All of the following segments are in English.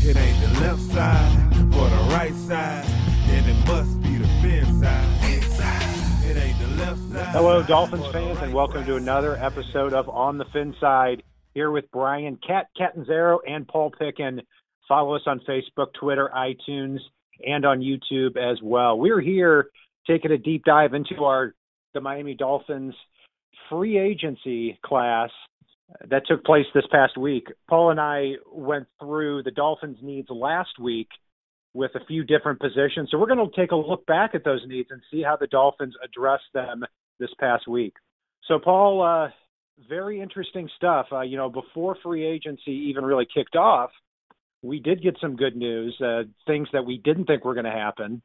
It ain't the left side or the right side, then it must be the fin side. It ain't the left side. Hello, Dolphins fans, and welcome to another episode of On the Fin Side. Here with Brian Cat Catanzaro and Paul Picken. Follow us on Facebook, Twitter, iTunes, and on YouTube as well. We're here taking a deep dive into our the Miami Dolphins free agency class that took place this past week. Paul and I went through the Dolphins' needs last week with a few different positions. So we're going to take a look back at those needs and see how the Dolphins addressed them this past week. So, Paul, uh, very interesting stuff. Uh, you know, before free agency even really kicked off, we did get some good news, uh, things that we didn't think were going to happen.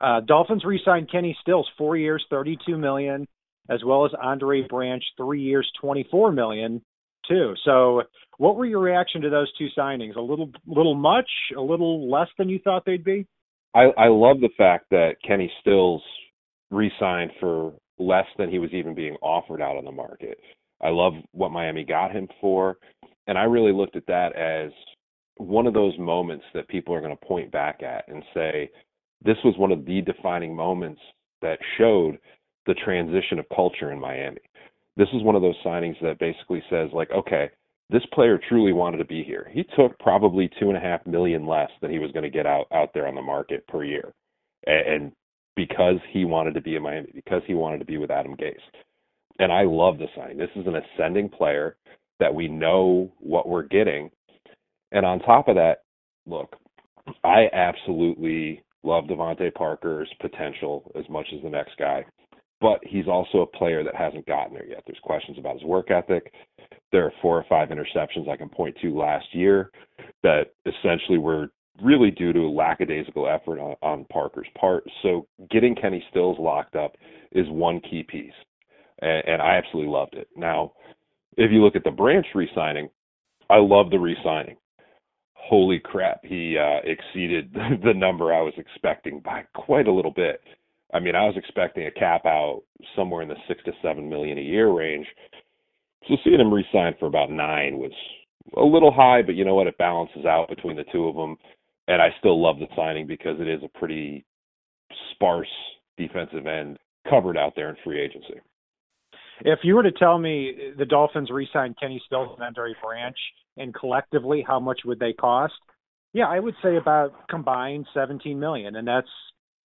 Uh, Dolphins re-signed Kenny Stills, four years, thirty-two million, as well as Andre Branch, three years, twenty-four million too. So, what were your reaction to those two signings? A little, little much, a little less than you thought they'd be. I, I love the fact that Kenny Stills re-signed for less than he was even being offered out on the market. I love what Miami got him for, and I really looked at that as one of those moments that people are going to point back at and say, this was one of the defining moments that showed the transition of culture in Miami this is one of those signings that basically says like, okay, this player truly wanted to be here. He took probably two and a half million less than he was going to get out out there on the market per year, and because he wanted to be in Miami, because he wanted to be with Adam Gase, and I love the signing. This is an ascending player that we know what we're getting, and on top of that, look, I absolutely love DeVante Parker's potential as much as the next guy but he's also a player that hasn't gotten there yet. There's questions about his work ethic. There are four or five interceptions I can point to last year that essentially were really due to a lackadaisical effort on, on Parker's part. So getting Kenny Stills locked up is one key piece, and, and I absolutely loved it. Now, if you look at the Branch re-signing, I love the re-signing. Holy crap, he uh, exceeded the number I was expecting by quite a little bit. I mean, I was expecting a cap out somewhere in the six to seven million a year range. So seeing him re-sign for about nine was a little high, but you know what? It balances out between the two of them, and I still love the signing because it is a pretty sparse defensive end covered out there in free agency. If you were to tell me the Dolphins re-signed Kenny Stills and Andre Branch, and collectively, how much would they cost? Yeah, I would say about combined 17 million, and that's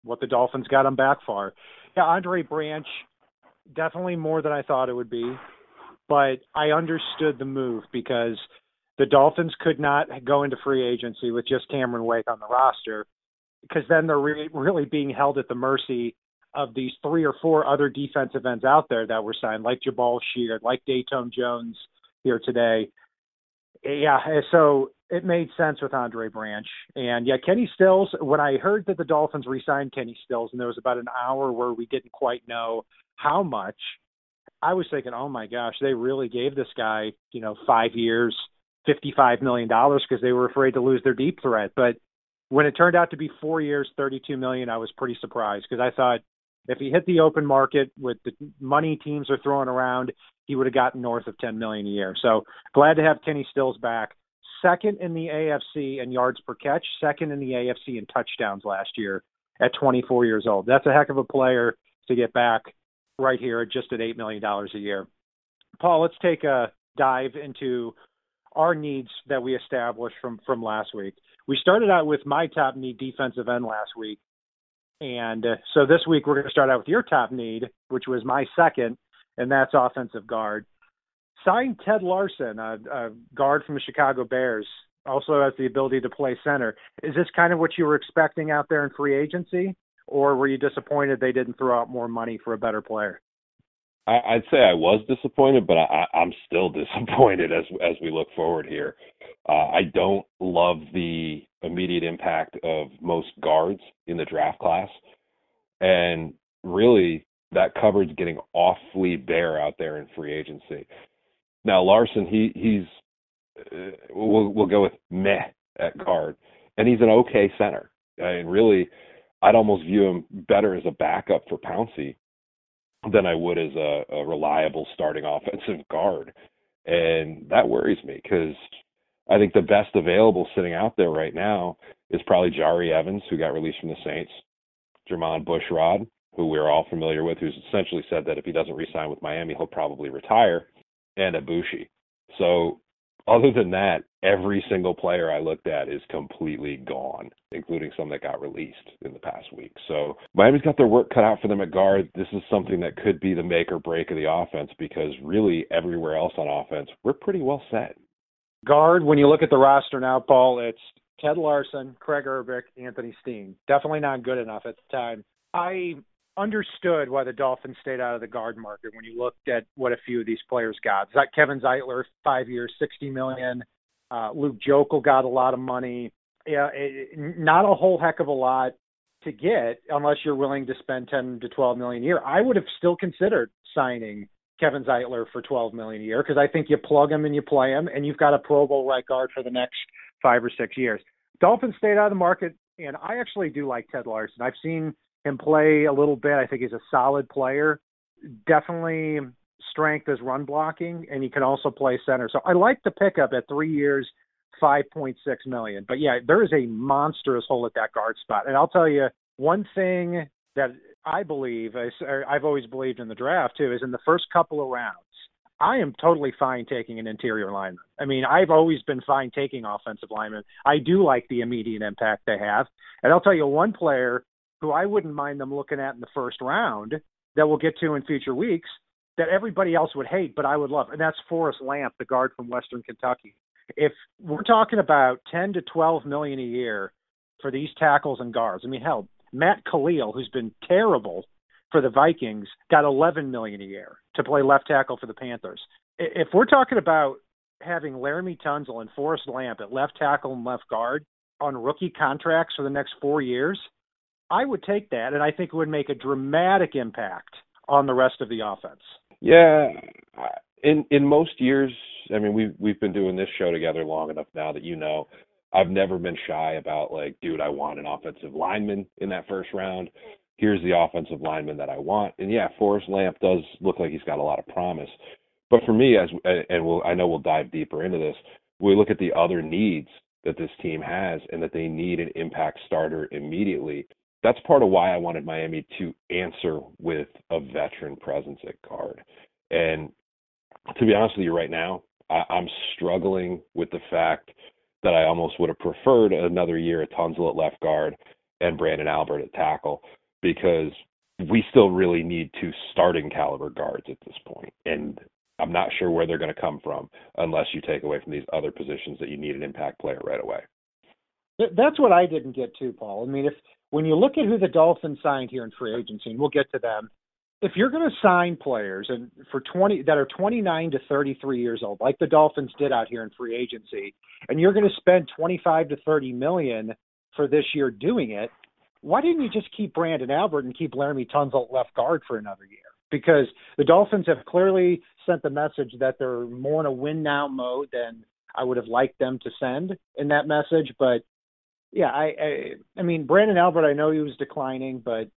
what the Dolphins got him back for. Yeah, Andre Branch, definitely more than I thought it would be, but I understood the move because the Dolphins could not go into free agency with just Cameron Wake on the roster because then they're re- really being held at the mercy of these three or four other defensive ends out there that were signed, like Jabaal Sheard, like Datone Jones here today. Yeah, so it made sense with Andre Branch. And yeah, Kenny Stills, when I heard that the Dolphins re signed Kenny Stills and there was about an hour where we didn't quite know how much, I was thinking, oh my gosh, they really gave this guy, you know, five years, $55 million because they were afraid to lose their deep threat. But when it turned out to be four years, 32 million, I was pretty surprised because I thought if he hit the open market with the money teams are throwing around, he would have gotten north of 10 million a year. So glad to have Kenny Stills back second in the AFC in yards per catch, second in the AFC in touchdowns last year at 24 years old. That's a heck of a player to get back right here just at $8 million a year. Paul, let's take a dive into our needs that we established from from last week. We started out with my top need defensive end last week, and uh, so this week we're going to start out with your top need, which was my second, and that's offensive guard. Signed Ted Larson, a, a guard from the Chicago Bears, also has the ability to play center. Is this kind of what you were expecting out there in free agency, or were you disappointed they didn't throw out more money for a better player? I, would say I was disappointed, but I, I'm still disappointed as as we look forward here. Uh, I don't love the immediate impact of most guards in the draft class, and really that cupboard's getting awfully bare out there in free agency. Now Larson, he he's uh, we'll we'll go with meh at guard, and he's an okay center. I mean, really, I'd almost view him better as a backup for Pouncey than I would as a, a reliable starting offensive guard. And that worries me because I think the best available sitting out there right now is probably Jahri Evans, who got released from the Saints, Jermon Bushrod, who we're all familiar with, who's essentially said that if he doesn't resign with Miami, he'll probably retire, and Ibushi. So other than that, every single player I looked at is completely gone, including some that got released in the past week. So Miami's got their work cut out for them at guard. This is something that could be the make or break of the offense because really everywhere else on offense, we're pretty well set. Guard, when you look at the roster now, Paul, it's Ted Larson, Kraig Urbik, Anthony Steen. Definitely not good enough at the time. I understood why the Dolphins stayed out of the guard market when you looked at what a few of these players got. That Kevin Zeitler, five years, sixty million. Uh, Luke Joeckel got a lot of money. Yeah, it, not a whole heck of a lot to get unless you're willing to spend ten to twelve million a year. I would have still considered signing Kevin Zeitler for twelve million a year because I think you plug him and you play him, and you've got a Pro Bowl right guard for the next five or six years. Dolphins stayed out of the market, and I actually do like Ted Larson. I've seen him play a little bit. I think he's a solid player. Definitely strength is run blocking, and he can also play center. So I like the pickup at three years, five point six million. But yeah, there is a monstrous hole at that guard spot. And I'll tell you one thing that I believe, I've always believed in the draft too, is in the first couple of rounds. I am totally fine taking an interior lineman. I mean, I've always been fine taking offensive linemen. I do like the immediate impact they have. And I'll tell you one player who I wouldn't mind them looking at in the first round that we'll get to in future weeks that everybody else would hate, but I would love. And that's Forrest Lamp, the guard from Western Kentucky. If we're talking about 10 to 12 million a year for these tackles and guards, I mean, hell, Matt Kalil, who's been terrible for the Vikings, got 11 million a year to play left tackle for the Panthers. If we're talking about having Laremy Tunsil and Forrest Lamp at left tackle and left guard on rookie contracts for the next four years, I would take that, and I think it would make a dramatic impact on the rest of the offense. Yeah, in in most years, I mean, we've we've been doing this show together long enough now that you know, I've never been shy about like, dude, I want an offensive lineman in that first round. Here's the offensive lineman that I want, and yeah, Forrest Lamp does look like he's got a lot of promise. But for me, as and we'll, I know we'll dive deeper into this. We look at the other needs that this team has, and that they need an impact starter immediately that's part of why I wanted Miami to answer with a veteran presence at guard. And to be honest with you, right now, I, I'm struggling with the fact that I almost would have preferred another year at Tunsil at left guard and Branden Albert at tackle because we still really need two starting caliber guards at this point. And I'm not sure where they're going to come from unless you take away from these other positions that you need an impact player right away. That's what I didn't get to, Paul. I mean, if when you look at who the Dolphins signed here in free agency, and we'll get to them, if you're going to sign players and for 20 that are 29 to 33 years old, like the Dolphins did out here in free agency, and you're going to spend 25 to 30 million for this year doing it, why didn't you just keep Branden Albert and keep Laremy Tunsil left guard for another year? Because the Dolphins have clearly sent the message that they're more in a win now mode than I would have liked them to send in that message, but yeah, I, I I mean Branden Albert, I know he was declining, but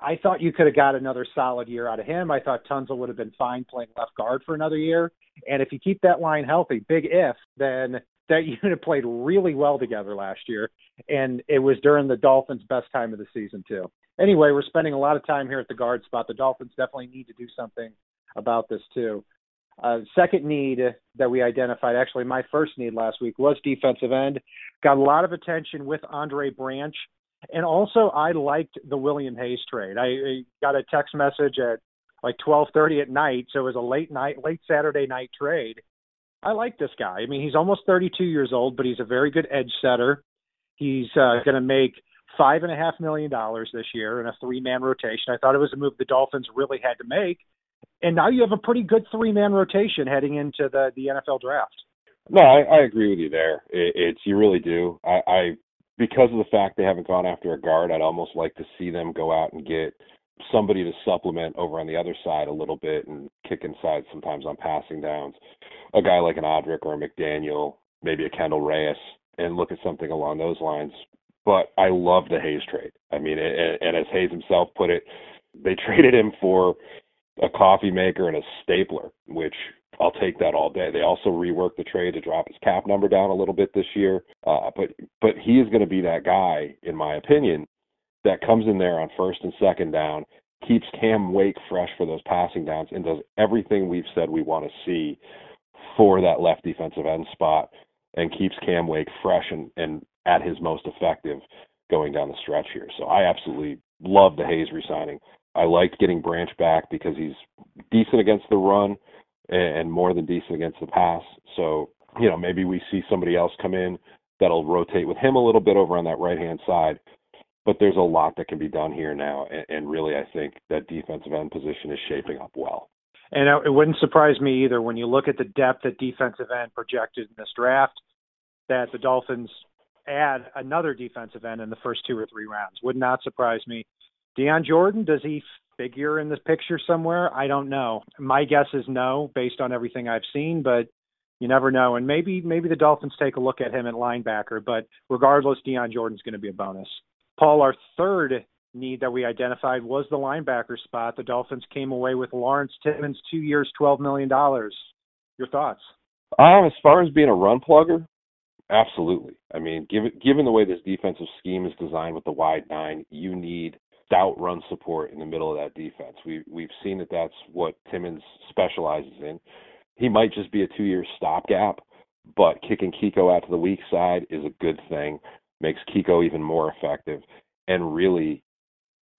I thought you could have got another solid year out of him. I thought Tunsil would have been fine playing left guard for another year. And if you keep that line healthy, big if, then that unit played really well together last year. And it was during the Dolphins' best time of the season, too. Anyway, we're spending a lot of time here at the guard spot. The Dolphins definitely need to do something about this, too. Uh, second need that we identified, actually, my first need last week was defensive end. Got a lot of attention with Andre Branch, and also I liked the William Hayes trade. I, I got a text message at like 12:30 at night, so it was a late night, late Saturday night trade. I like this guy. I mean, he's almost 32 years old, but he's a very good edge setter. He's uh, going to make five and a half million dollars this year in a three-man rotation. I thought it was a move the Dolphins really had to make, and now you have a pretty good three-man rotation heading into the the NFL draft. No, I, I agree with you there. It, it's you really do. I, I because of the fact they haven't gone after a guard, I'd almost like to see them go out and get somebody to supplement over on the other side a little bit and kick inside sometimes on passing downs. A guy like an Odrick or a McDaniel, maybe a Kendall Reyes, and look at something along those lines. But I love the Hayes trade. I mean, and, and as Hayes himself put it, they traded him for a coffee maker and a stapler, which I'll take that all day. They also reworked the trade to drop his cap number down a little bit this year. Uh, but but he is going to be that guy, in my opinion, that comes in there on first and second down, keeps Cam Wake fresh for those passing downs, and does everything we've said we want to see for that left defensive end spot, and keeps Cam Wake fresh and, and at his most effective going down the stretch here. So I absolutely love the Hayes resigning. I liked getting Branch back because he's decent against the run and more than decent against the pass. So, you know, maybe we see somebody else come in that'll rotate with him a little bit over on that right hand side. But there's a lot that can be done here now, and, really, I think that defensive end position is shaping up well. And it wouldn't surprise me either when you look at the depth at defensive end projected in this draft that the Dolphins add another defensive end in the first two or three rounds. Would not surprise me. Dion Jordan, does he figure in this picture somewhere? I don't know. My guess is no, based on everything I've seen, but you never know. And maybe maybe the Dolphins take a look at him at linebacker, but regardless, Dion Jordan's going to be a bonus. Paul, our third need that we identified was the linebacker spot. The Dolphins came away with Lawrence Timmons, two years, twelve million dollars. Your thoughts? Um, as far as being a run plugger, absolutely. I mean, given given the way this defensive scheme is designed with the wide nine, you need stout run support in the middle of that defense. We we've seen that that's what Timmons specializes in. He might just be a two-year stopgap, but kicking Kiko out to the weak side is a good thing. Makes Kiko even more effective, and really,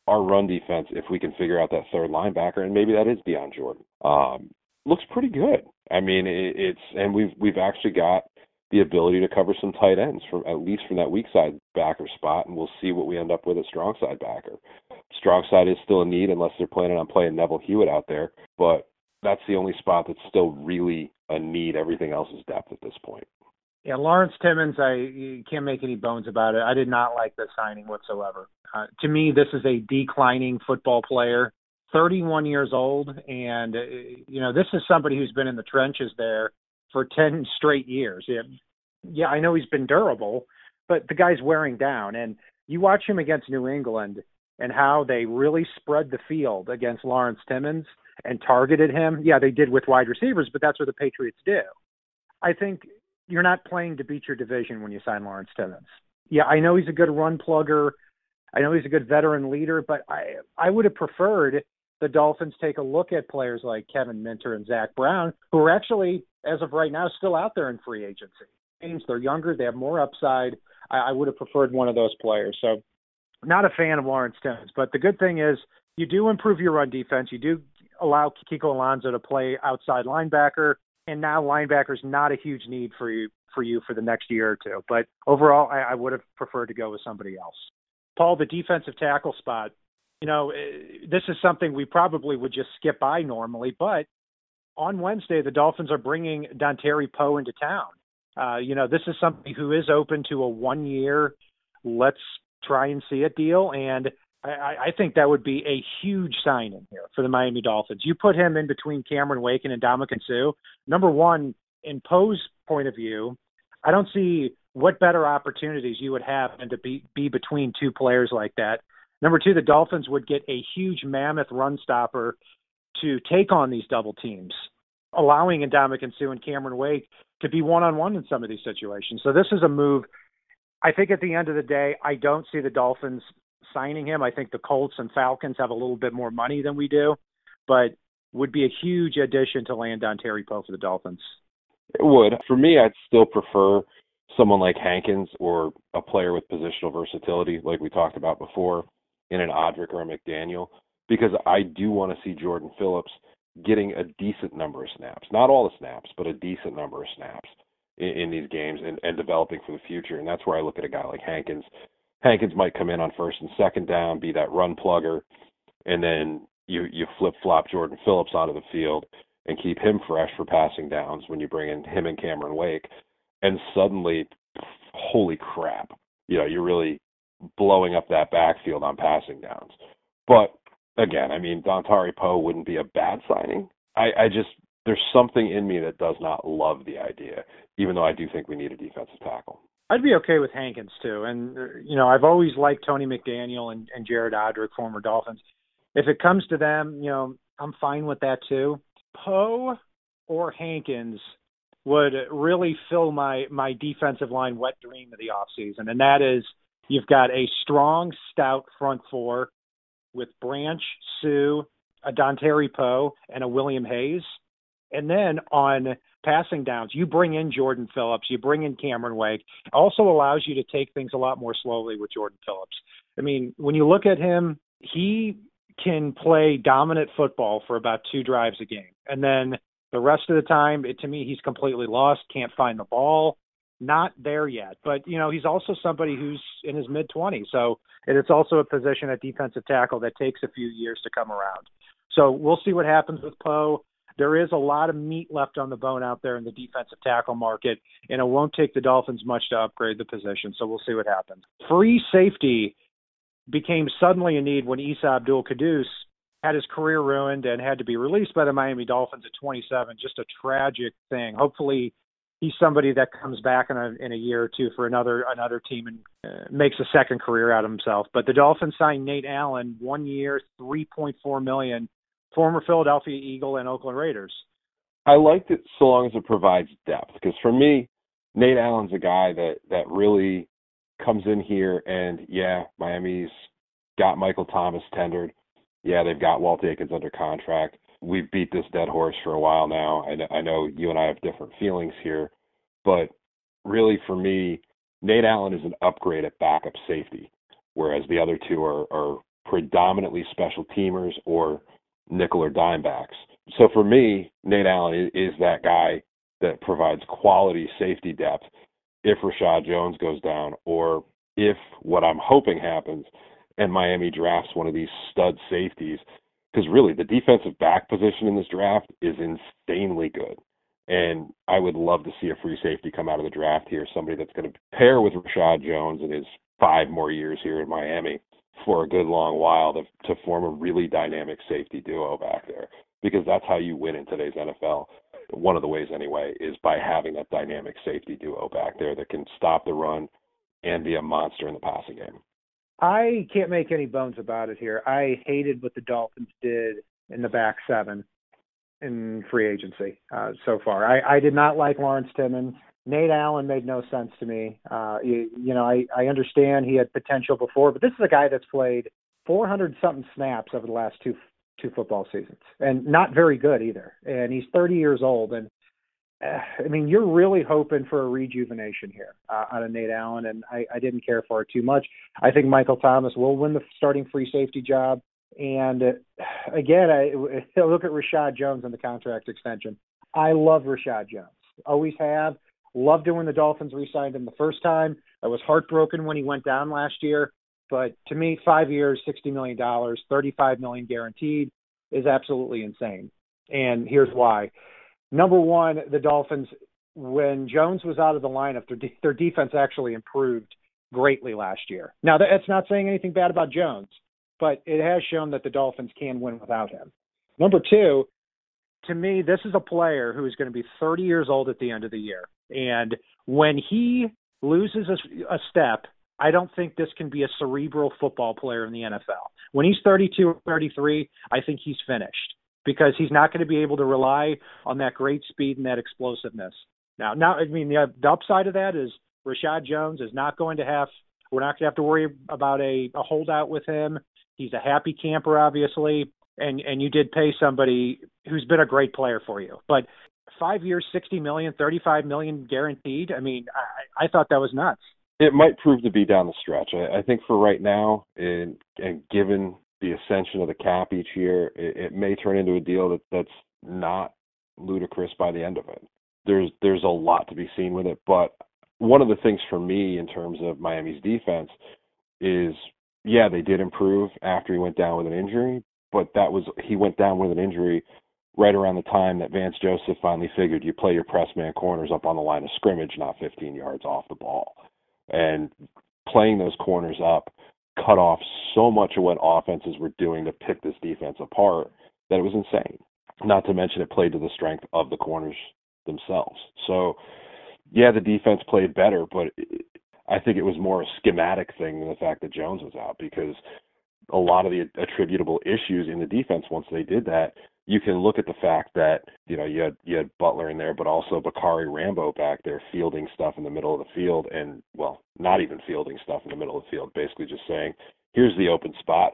our run defense, if we can figure out that third linebacker, and maybe that is Dion Jordan, um, looks pretty good. I mean, it, it's and we've we've actually got the ability to cover some tight ends from at least from that weak side backer spot, and we'll see what we end up with at strong side backer. Strong side is still a need unless they're planning on playing Neville Hewitt out there, but that's the only spot that's still really a need. Everything else is depth at this point. Yeah, Lawrence Timmons, I can't make any bones about it. I did not like the signing whatsoever. Uh, to me, this is a declining football player, 31 years old, and uh, you know this is somebody who's been in the trenches there for 10 straight years. Yeah, yeah, I know he's been durable, but the guy's wearing down. And you watch him against New England and how they really spread the field against Lawrence Timmons and targeted him. Yeah, they did with wide receivers, but that's what the Patriots do. I think you're not playing to beat your division when you sign Lawrence Timmons. Yeah, I know he's a good run plugger. I know he's a good veteran leader, but I I would have preferred the Dolphins take a look at players like Kevin Minter and Zach Brown, who are actually, as of right now, still out there in free agency. They're younger, they have more upside. I, I would have preferred one of those players. So, not a fan of Lawrence Timmons. But the good thing is, you do improve your run defense. You do allow Kiko Alonso to play outside linebacker, and now linebacker is not a huge need for you for you for the next year or two. But overall, I, I would have preferred to go with somebody else. Paul, the defensive tackle spot you know, eh, this is something we probably would just skip by normally, but on Wednesday, the Dolphins are bringing Dontari Poe into town. Uh, you know, this is somebody who is open to a one year, let's try and see it deal. And I, I think that would be a huge signing here for the Miami Dolphins. You put him in between Cameron Wake and Ndamukong Suh. Number one, in Poe's point of view, I don't see what better opportunities you would have than to be, be between two players like that. Number two, the Dolphins would get a huge mammoth run stopper to take on these double teams, allowing Ndamukong Suh and Cameron Wake to be one on one in some of these situations. So this is a move. I think at the end of the day, I don't see the Dolphins signing him. I think the Colts and Falcons have a little bit more money than we do. But would be a huge addition to land Dontari Poe for the Dolphins. It would. For me, I'd still prefer someone like Hankins or a player with positional versatility, like we talked about before, in an Odrick or a McDaniel, because I do want to see Jordan Phillips getting a decent number of snaps. Not all the snaps, but a decent number of snaps in, in these games and, and developing for the future. And that's where I look at a guy like Hankins. Hankins might come in on first and second down, be that run plugger, and then you you flip flop Jordan Phillips out of the field and keep him fresh for passing downs when you bring in him and Cameron Wake, and suddenly, holy crap, you know you're really blowing up that backfield on passing downs. But again, I mean Dontari Poe wouldn't be a bad signing. I, I just there's something in me that does not love the idea, even though I do think we need a defensive tackle. I'd be okay with Hankins too, and you know I've always liked Tony McDaniel and, and Jared Odrick, former Dolphins if it comes to them, you know, I'm fine with that too. Poe or Hankins would really fill my my defensive line wet dream of the offseason, and that is you've got a strong, stout front four with Branch, Suh, a Dontari Poe, and a William Hayes. And then on passing downs, you bring in Jordan Phillips, you bring in Cameron Wake. Also allows you to take things a lot more slowly with Jordan Phillips. I mean, when you look at him, he can play dominant football for about two drives a game. And then the rest of the time, it, to me, he's completely lost, can't find the ball, not there yet. But, you know, he's also somebody who's in his mid 20s. So it's also a position at defensive tackle that takes a few years to come around. So we'll see what happens with Poe. There is a lot of meat left on the bone out there in the defensive tackle market, and it won't take the Dolphins much to upgrade the position. So we'll see what happens. Free safety became suddenly a need when Isa Abdul Quddus had his career ruined and had to be released by the Miami Dolphins at 27. Just a tragic thing. Hopefully, he's somebody that comes back in a in a year or two for another another team and uh, makes a second career out of himself. But the Dolphins signed Nate Allen, one year, 3.4 million, former Philadelphia Eagle and Oakland Raiders. I liked it so long as it provides depth because for me, Nate Allen's a guy that that really comes in here and yeah, Miami's got Michael Thomas tendered. Yeah, they've got Walt Aikens under contract. We've beat this dead horse for a while now. I I know you and I have different feelings here, but really for me, Nate Allen is an upgrade at backup safety, whereas the other two are, are predominantly special teamers or nickel or dime backs. So for me, Nate Allen is that guy that provides quality safety depth if Reshad Jones goes down, or if what I'm hoping happens and Miami drafts one of these stud safeties, because really the defensive back position in this draft is insanely good. And I would love to see a free safety come out of the draft here, somebody that's going to pair with Reshad Jones in his five more years here in Miami for a good long while to, to form a really dynamic safety duo back there, because that's how you win in today's NFL one of the ways anyway, is by having that dynamic safety duo back there that can stop the run and be a monster in the passing game. I can't make any bones about it here. I hated what the Dolphins did in the back seven in free agency uh, so far. I, I did not like Lawrence Timmons. Nate Allen made no sense to me. Uh, you, you know, I, I understand he had potential before, but this is a guy that's played 400 something snaps over the last two two football seasons, and not very good either. And he's 30 years old, and I mean, you're really hoping for a rejuvenation here uh, out of Nate Allen, and I, I didn't care for it too much. I think Michael Thomas will win the starting free safety job. And uh, again, I, I look at Reshad Jones and the contract extension. I love Reshad Jones. Always have. Loved it when the Dolphins re-signed him the first time. I was heartbroken when he went down last year. But to me, five years, sixty million dollars, thirty-five million guaranteed, is absolutely insane. And here's why: number one, the Dolphins, when Jones was out of the lineup, their, de- their defense actually improved greatly last year. Now, that's not saying anything bad about Jones, but it has shown that the Dolphins can win without him. Number two, to me, this is a player who is going to be 30 years old at the end of the year. And when he loses a, a step I don't think this can be a cerebral football player in the NFL. When he's 32 or 33, I think he's finished because he's not going to be able to rely on that great speed and that explosiveness. Now, now I mean the, the upside of that is Reshad Jones is not going to have. We're not going to have to worry about a, a holdout with him. He's a happy camper, obviously, and and you did pay somebody who's been a great player for you. But five years, sixty million, thirty-five million guaranteed. I mean, I, I thought that was nuts. It might prove to be down the stretch. I, I think for right now, and, and given the ascension of the cap each year, it, it may turn into a deal that that's not ludicrous by the end of it. There's there's a lot to be seen with it, but one of the things for me in terms of Miami's defense is yeah, they did improve after he went down with an injury, but that was he went down with an injury right around the time that Vance Joseph finally figured you play your press man corners up on the line of scrimmage, not 15 yards off the ball. And playing those corners up cut off so much of what offenses were doing to pick this defense apart that it was insane. Not to mention it played to the strength of the corners themselves. So, yeah, the defense played better, but I think it was more a schematic thing than the fact that Jones was out because a lot of the attributable issues in the defense once they did that you can look at the fact that you know you had you had Butler in there, but also Bacarri Rambo back there fielding stuff in the middle of the field, and well, not even fielding stuff in the middle of the field, basically just saying, "Here's the open spot,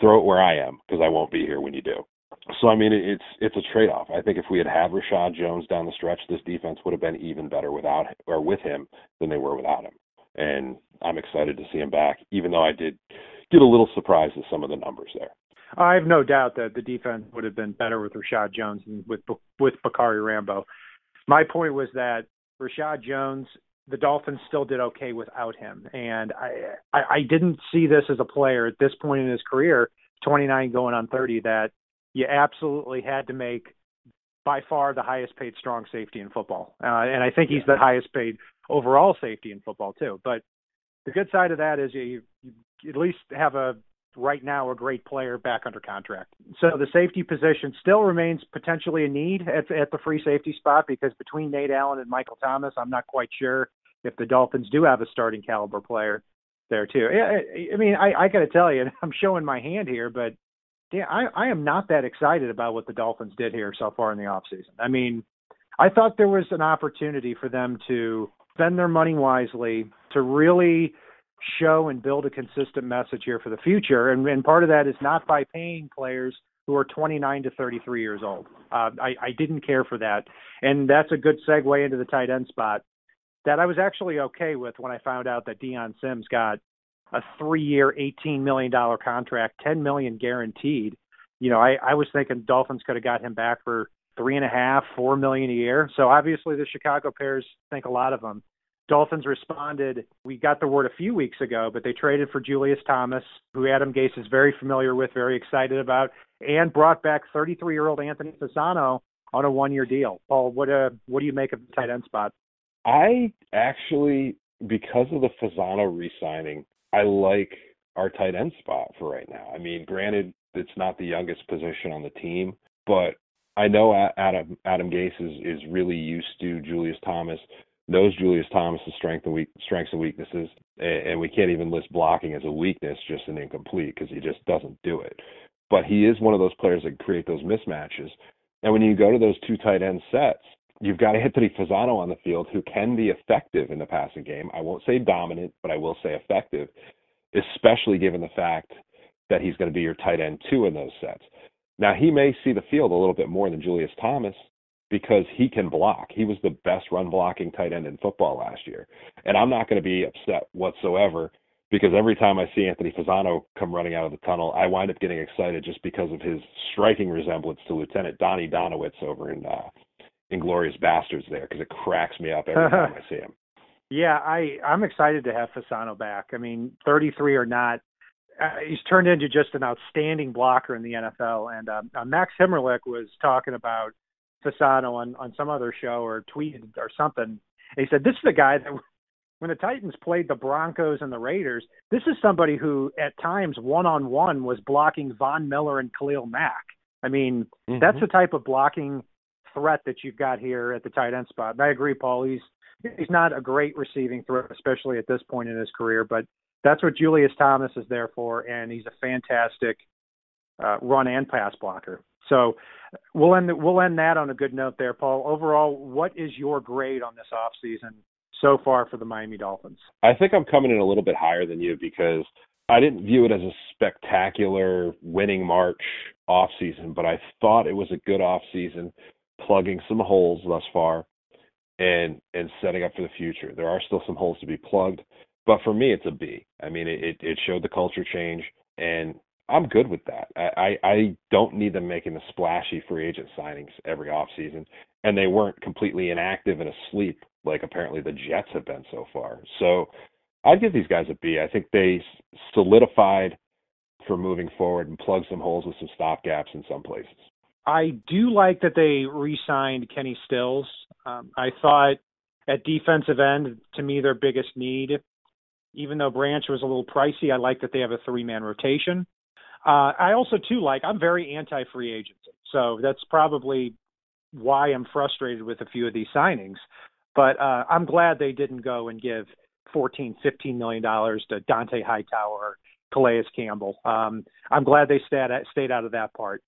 throw it where I am because I won't be here when you do." So I mean, it's it's a trade off. I think if we had had Reshad Jones down the stretch, this defense would have been even better without or with him than they were without him. And I'm excited to see him back, even though I did get a little surprised at some of the numbers there. I have no doubt that the defense would have been better with Reshad Jones and with with Bacarri Rambo. My point was that Reshad Jones, the Dolphins still did okay without him, and I, I I didn't see this as a player at this point in his career, 29 going on 30, that you absolutely had to make by far the highest paid strong safety in football, uh, and I think he's the highest paid overall safety in football too. But the good side of that is you, you at least have a right now a great player back under contract. So the safety position still remains potentially a need at, at the free safety spot because between Nate Allen and Michael Thomas, I'm not quite sure if the Dolphins do have a starting caliber player there too. I, I mean, I, I got to tell you, I'm showing my hand here, but yeah, I, I am not that excited about what the Dolphins did here so far in the offseason. I mean, I thought there was an opportunity for them to spend their money wisely, to really show and build a consistent message here for the future. And, and part of that is not by paying players who are 29 to 33 years old. Uh, I, I didn't care for that. And that's a good segue into the tight end spot that I was actually okay with when I found out that Dion Sims got a three year, $18 million contract, 10 million guaranteed. You know, I, I was thinking Dolphins could have got him back for three and a half, four million a year. So obviously the Chicago Bears think a lot of him. Dolphins responded. We got the word a few weeks ago, but they traded for Julius Thomas, who Adam Gase is very familiar with, very excited about, and brought back 33-year-old Anthony Fasano on a one-year deal. Paul, what uh, what do you make of the tight end spot? I actually, because of the Fasano re-signing, I like our tight end spot for right now. I mean, granted, it's not the youngest position on the team, but I know Adam Adam Gase is is really used to Julius Thomas knows Julius Thomas's strength and weak, strengths and weaknesses, and, and we can't even list blocking as a weakness, just an incomplete because he just doesn't do it. But he is one of those players that create those mismatches. And when you go to those two tight end sets, you've got Anthony Fasano on the field who can be effective in the passing game. I won't say dominant, but I will say effective, especially given the fact that he's going to be your tight end two in those sets. Now he may see the field a little bit more than Julius Thomas, because he can block. He was the best run blocking tight end in football last year. And I'm not going to be upset whatsoever because every time I see Anthony Fasano come running out of the tunnel, I wind up getting excited just because of his striking resemblance to Lieutenant Donnie Donowitz over in uh Inglourious Basterds there because it cracks me up every time I see him. Yeah, I I'm excited to have Fasano back. I mean, 33 or not, uh, he's turned into just an outstanding blocker in the NFL. And um, uh, Max Himmerlich was talking about Fasano on on some other show or tweeted or something. And he said, "This is the guy that when the Titans played the Broncos and the Raiders, this is somebody who at times one on one was blocking Von Miller and Khalil Mack. I mean, mm-hmm. that's the type of blocking threat that you've got here at the tight end spot. And I agree, Paul. He's he's not a great receiving threat, especially at this point in his career, but that's what Julius Thomas is there for, and he's a fantastic uh, run and pass blocker. So we'll end we'll end that on a good note there, Paul. Overall, what is your grade on this off season so far for the Miami Dolphins? I think I'm coming in a little bit higher than you because I didn't view it as a spectacular winning March off season, but I thought it was a good off season, plugging some holes thus far, and and setting up for the future. There are still some holes to be plugged, but for me, it's a B. I mean, it it showed the culture change, and I'm good with that. I I don't need them making the splashy free agent signings every off season, and they weren't completely inactive and asleep like apparently the Jets have been so far. So I'd give these guys a B. I think they solidified for moving forward and plugged some holes with some stop gaps in some places. I do like that they re-signed Kenny Stills. Um, I thought at defensive end, to me, their biggest need, even though Branch was a little pricey, I like that they have a three-man rotation. Uh, I also too like I'm very anti-free agency, so that's probably why I'm frustrated with a few of these signings. But uh, I'm glad they didn't go and give 14, 15 million dollars to Dont'a Hightower, Calais Campbell. Um, I'm glad they stayed stayed out of that part.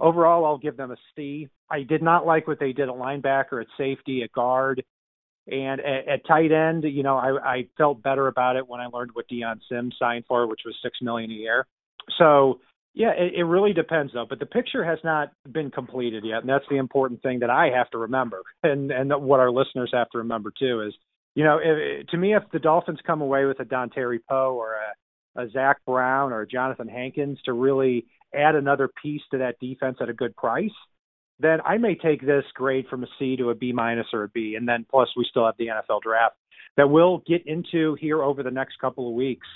Overall, I'll give them a C. I did not like what they did at linebacker, at safety, at guard, and at, at tight end. You know, I, I felt better about it when I learned what Dion Sims signed for, which was six million a year. So yeah, it, it really depends though. But the picture has not been completed yet, and that's the important thing that I have to remember, and and what our listeners have to remember too is, you know, if, to me, if the Dolphins come away with a Dontari Poe or a, a Zach Brown or a Johnathan Hankins to really add another piece to that defense at a good price, then I may take this grade from a C to a B minus or a B, and then plus we still have the NFL draft that we'll get into here over the next couple of weeks.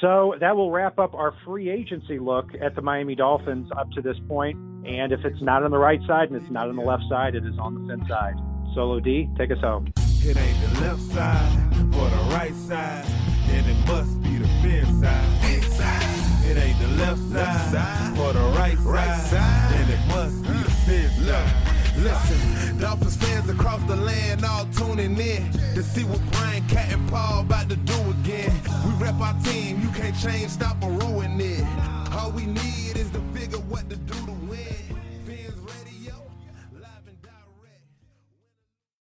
So that will wrap up our free agency look at the Miami Dolphins up to this point. And if it's not on the right side and it's not on the left side, it is on the fin side. Solo D, take us home. It ain't the left side or the right side, and it must be the fin side. Inside. It ain't the left side, left side or the right, right side, side, and it must be the fin side. Listen, Dolphins fans across the land all tuning in to see what Brian Cat and Paul about to do again. We rep our team, you can't change, stop or ruin it. All we need